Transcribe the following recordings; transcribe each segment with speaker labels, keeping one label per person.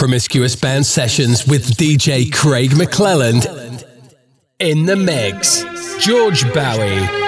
Speaker 1: Promiscuous Band Sessions with DJ Craig McClelland. In the mix, George Bowie.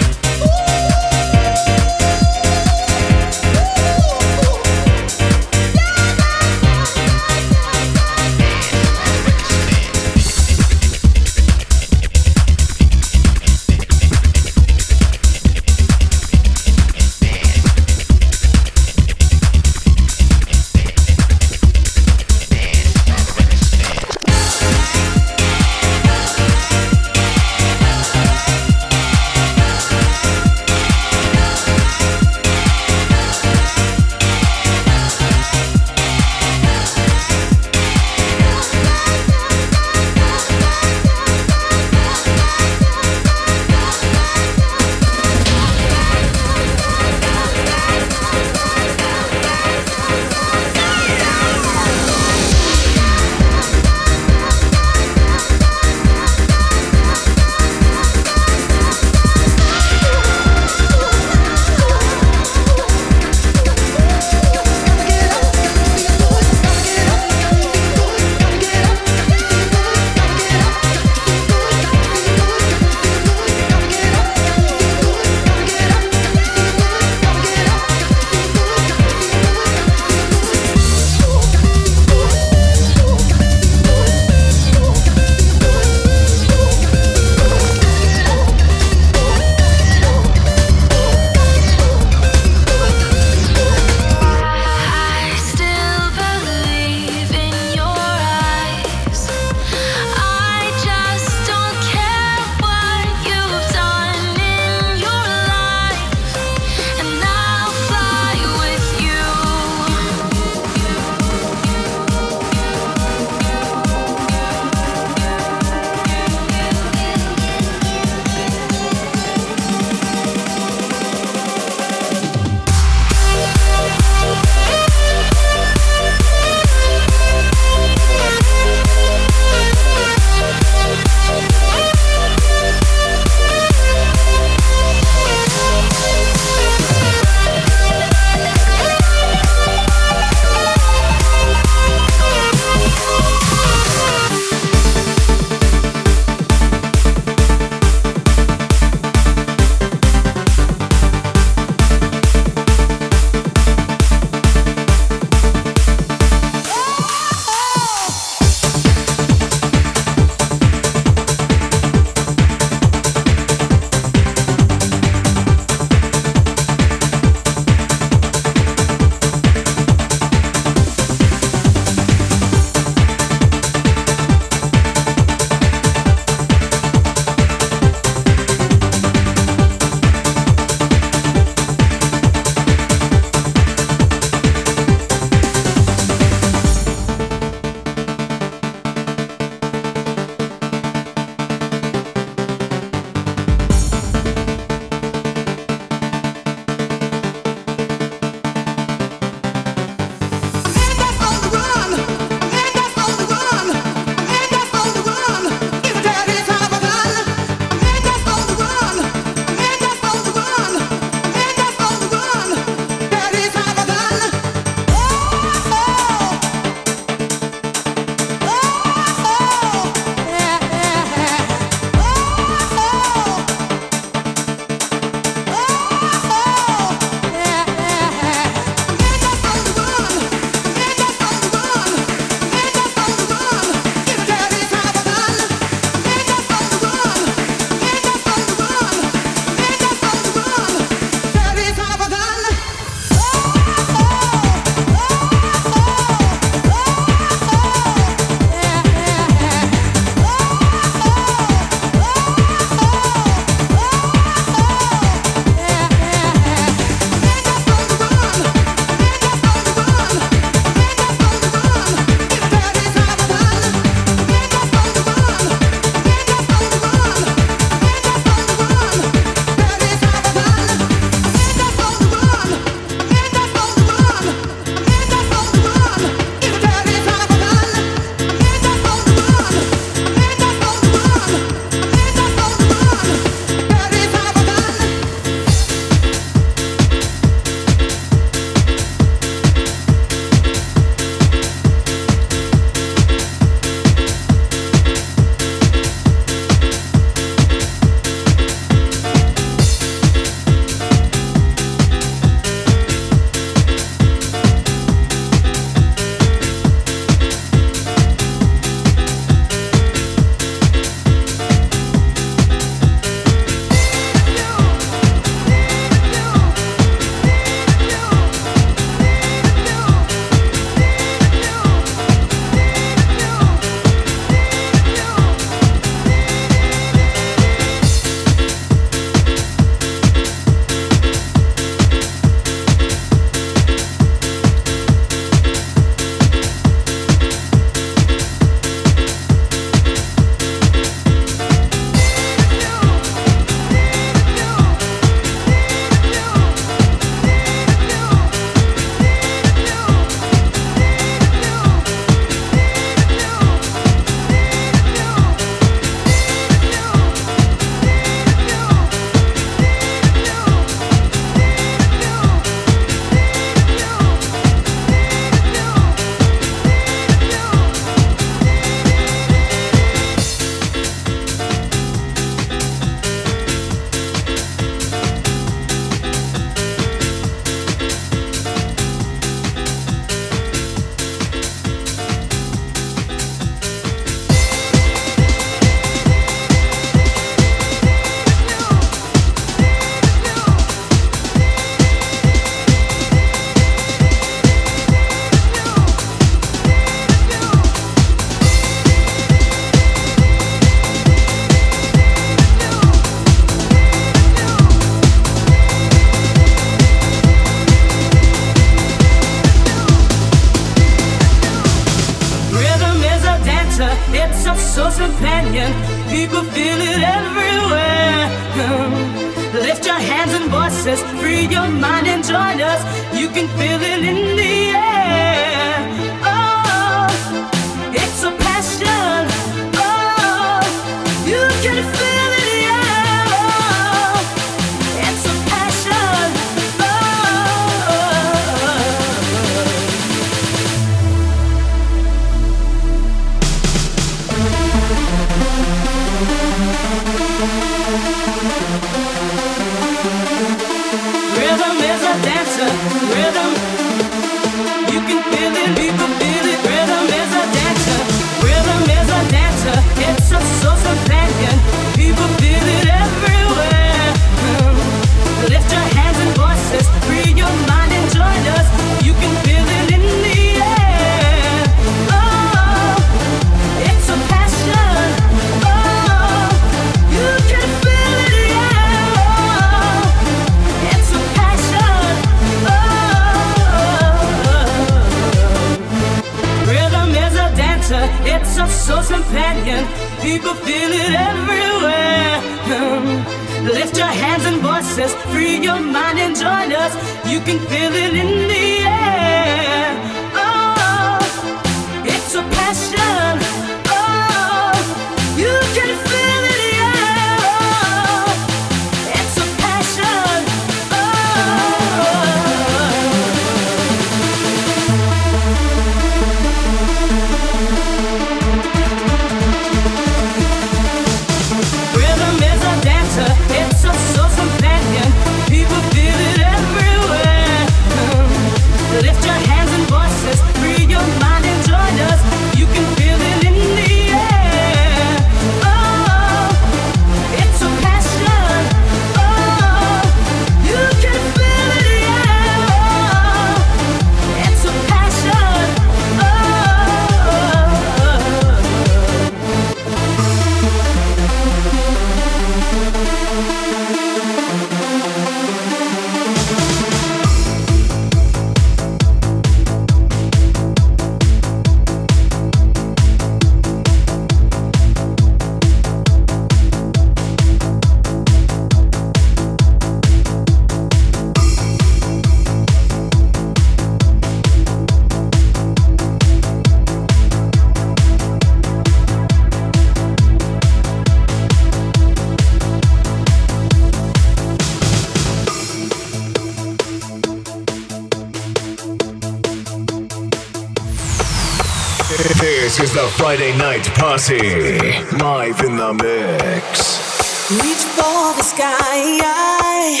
Speaker 2: Night live in the mix.
Speaker 3: Reach for the sky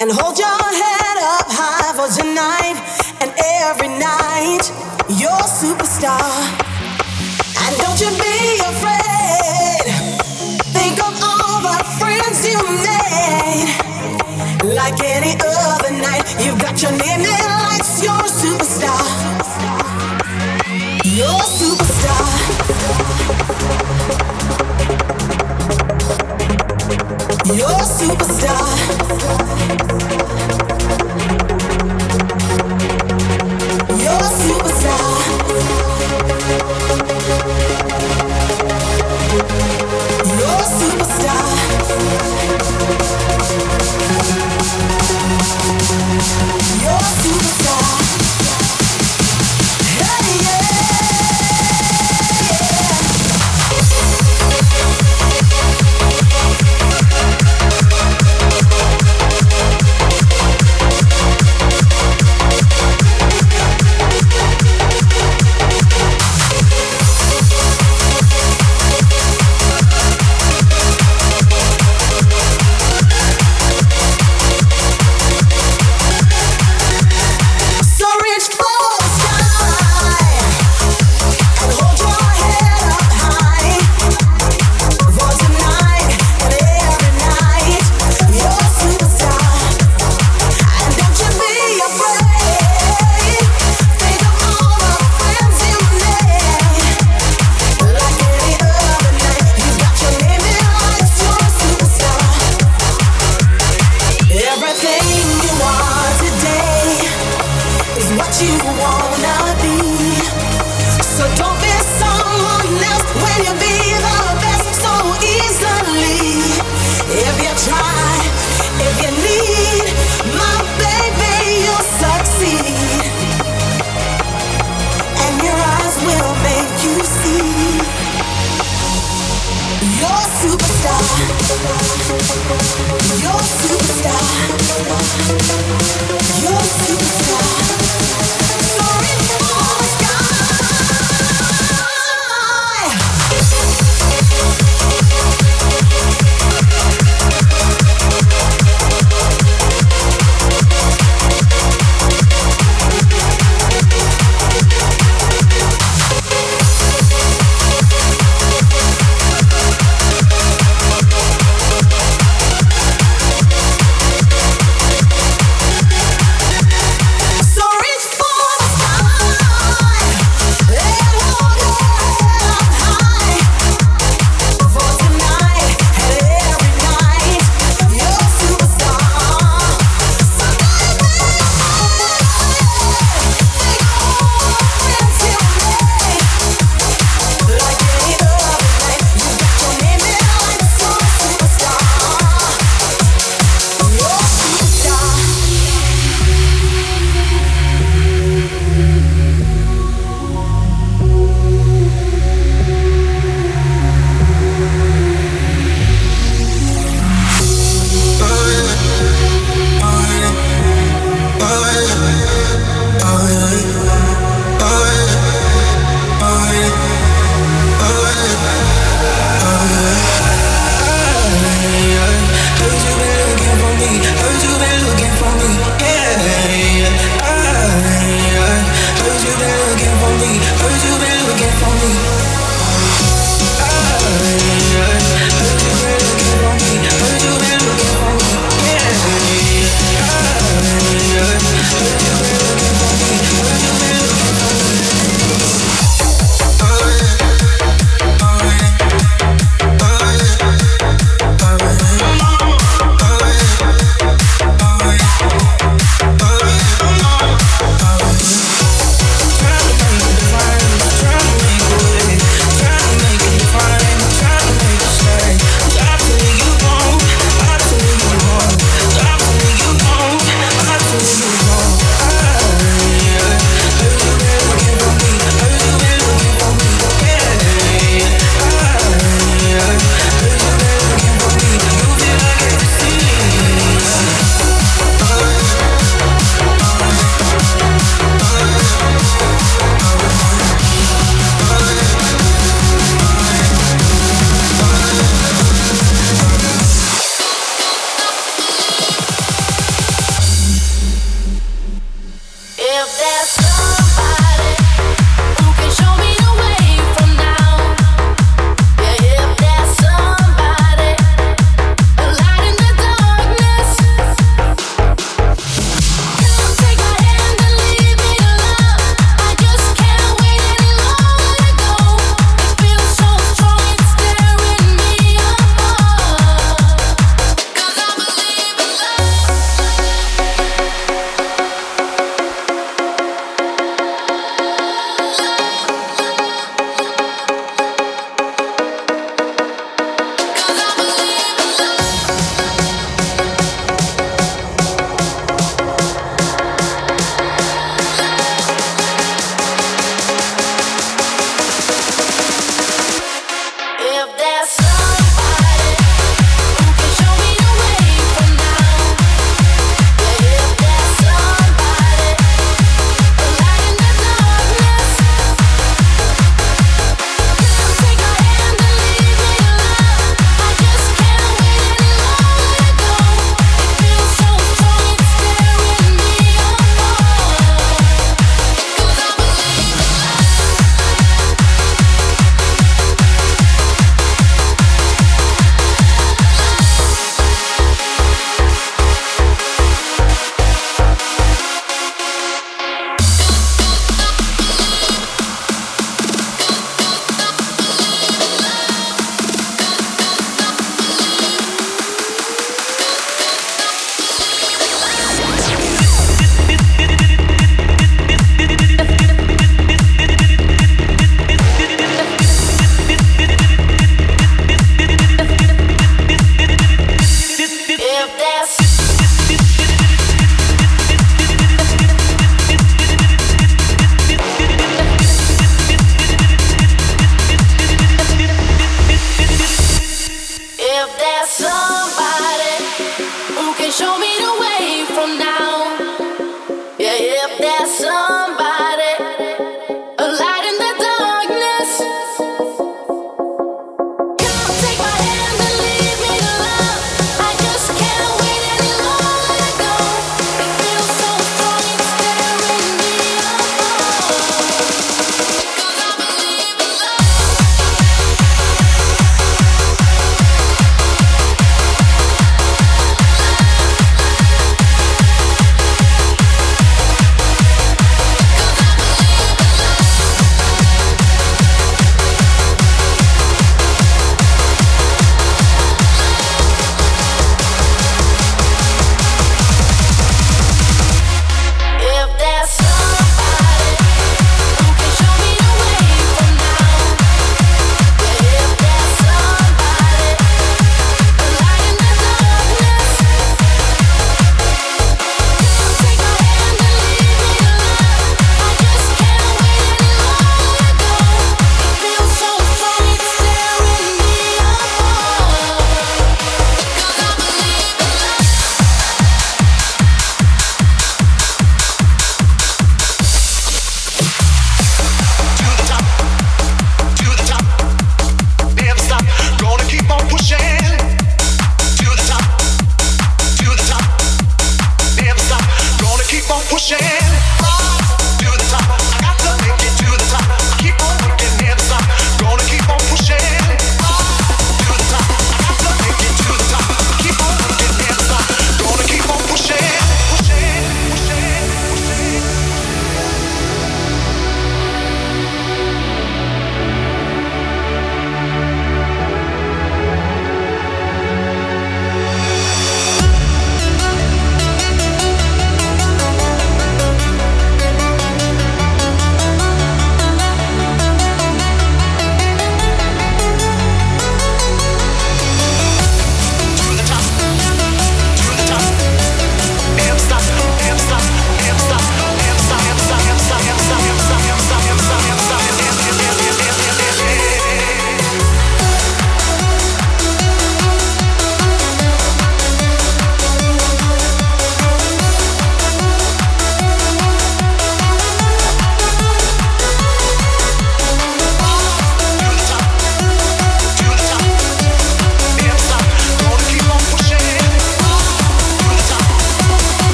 Speaker 3: and hold your head up high for tonight and every night. You're a superstar, and don't you be afraid. Think of all the friends you made. Like any other night, you've got your name in lights. You're a superstar. You're a superstar. Superstar.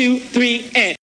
Speaker 2: two,
Speaker 4: three, and.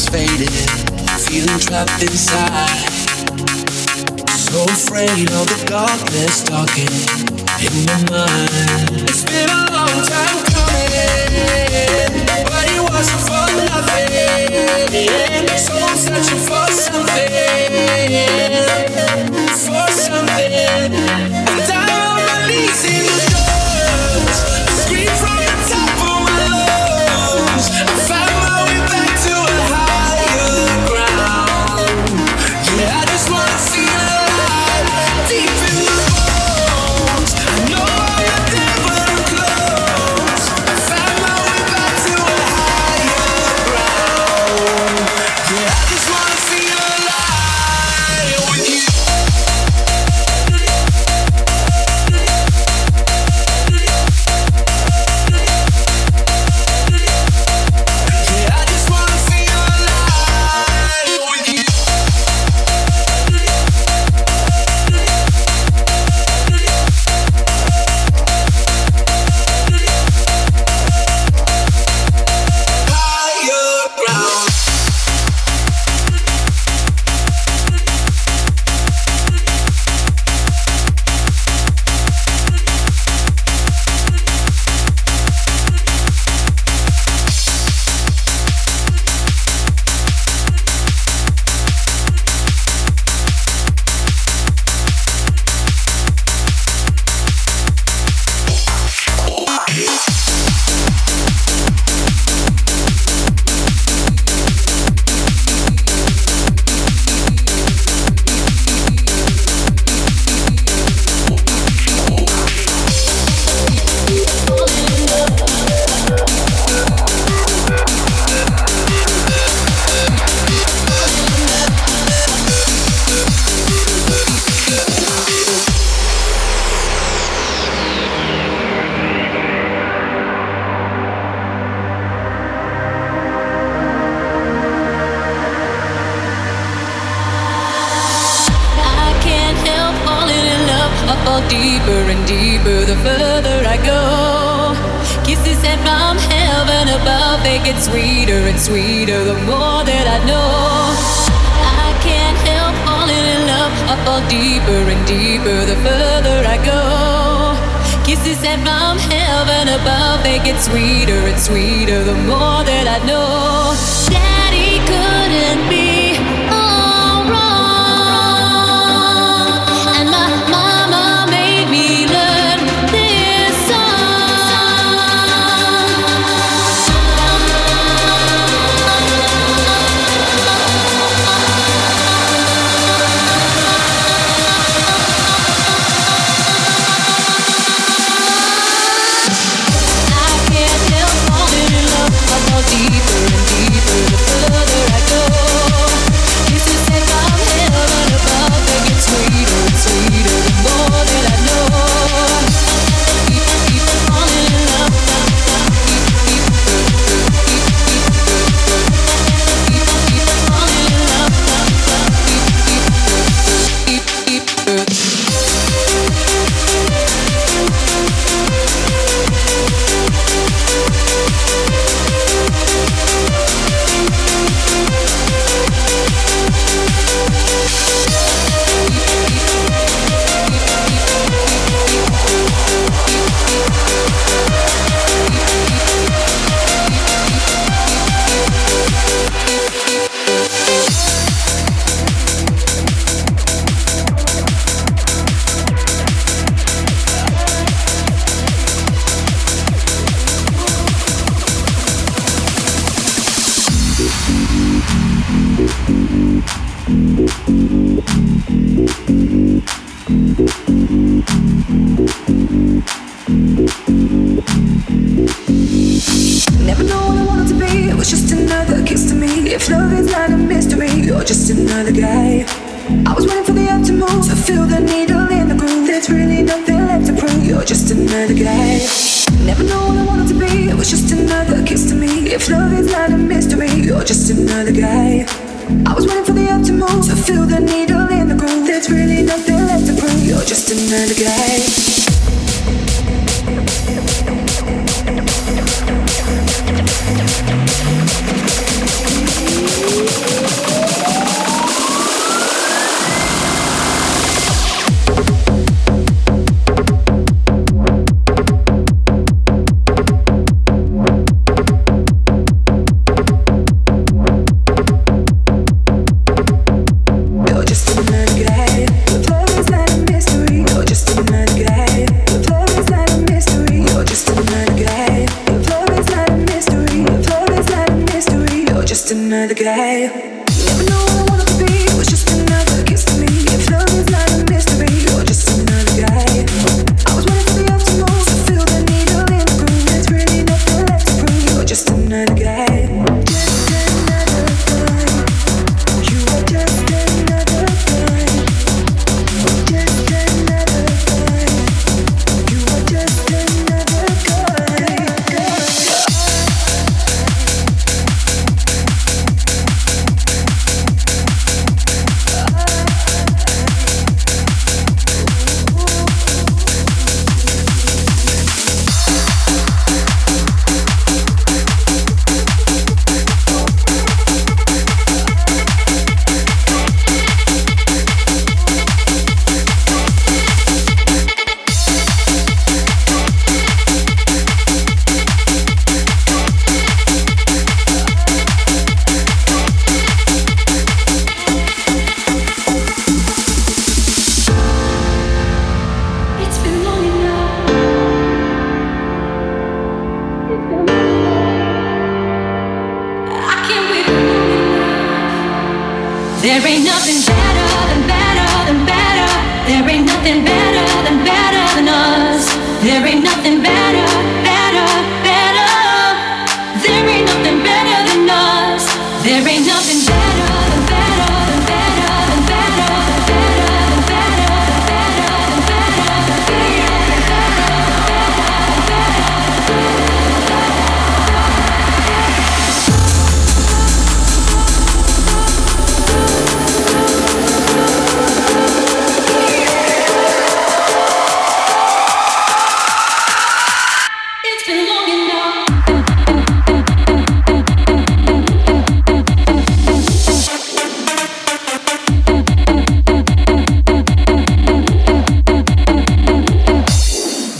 Speaker 4: sparks faded, feeling trapped inside. So
Speaker 5: afraid of the darkness talking in my mind. It's
Speaker 6: been a
Speaker 5: long time coming, but it wasn't for nothing. So I'm searching for something, for something.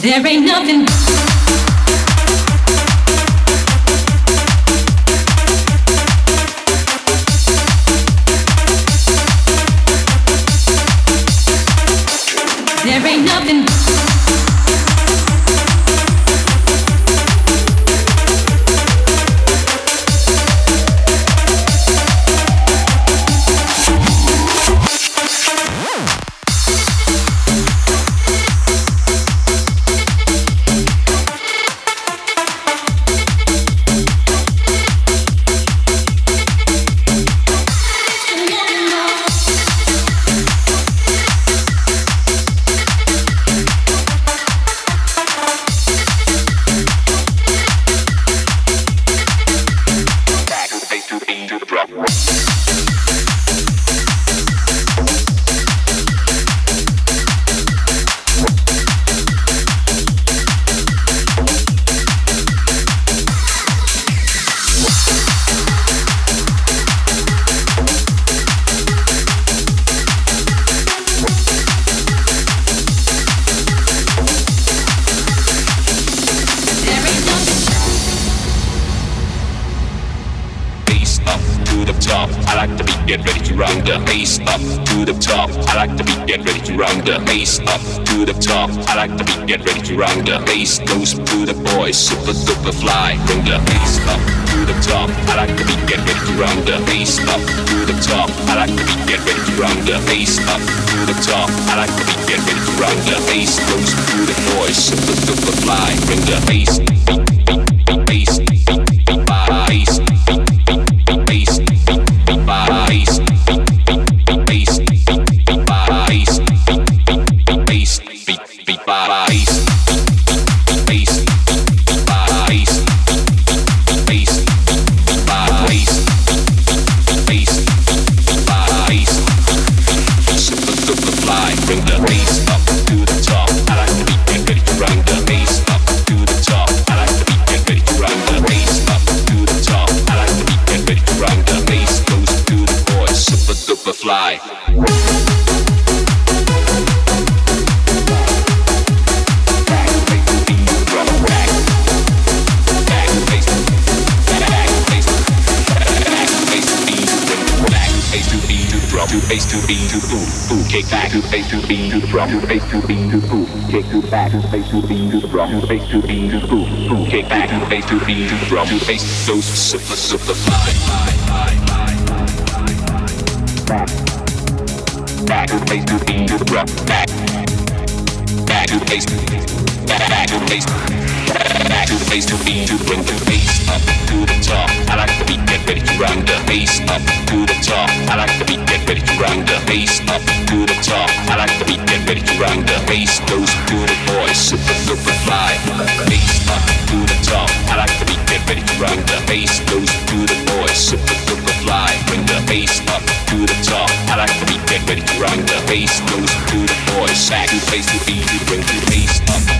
Speaker 5: There ain't nothing.
Speaker 7: Ringer, bass goes to the boys, super duper fly. Bring the bass up to the top. I like to be get ready to round the bass up to the top. I like to be get ready to round the bass up to the top. I like to be get ready to round the bass goes to the boys, super duper fly. Bring the bass. Beat to the boom boom kick back to the bass to the beat to the drum to the bass to the beat to the boom kick to the back to the bass to the beat to the drum to the bass to the beat to the boom boom kick back to the bass to the beat to the drum to the bass goes super fly back back to the bass to the beat to the drum back back to the bass back back to the bass to the bass to beat to bring the bass up to the top I like the beat get ready to run the bass up to the top I like the beat get ready to run the bass up to the top I like the beat get ready to run the bass goes to the voice super super fly bass up to the top I like the beat get ready to run the bass goes to the voice super super fly bring the bass up to the top I like the beat get ready to run the bass goes to the the bass up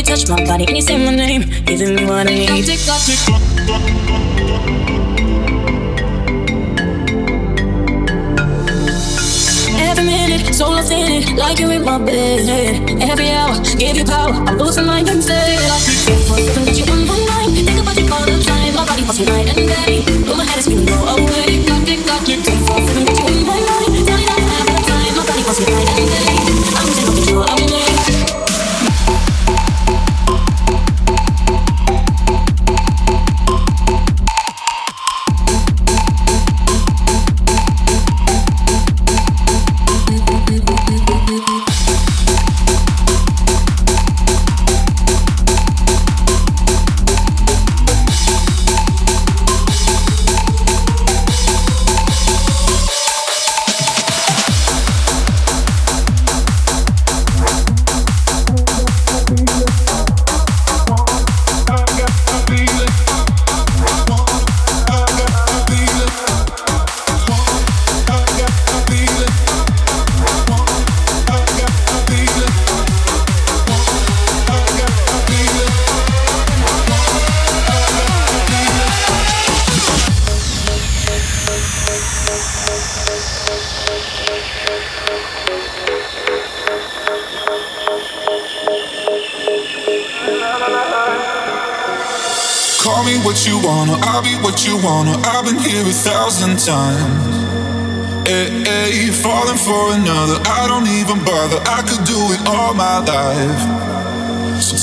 Speaker 6: you
Speaker 8: touch my body and you say my name, giving me what I need. Tick tock, tick tock. Every minute, so lost in it, like you in my bed. Every hour, give you power. I'm losing my instead. Can't forget you on my mind. Think about you all the time. My body wants you night and day. But my head is spinning, go away. Got it, got it. Can't forget you on my mind. Tell me that I have the time. My body wants you night and day. I'm losing control of me.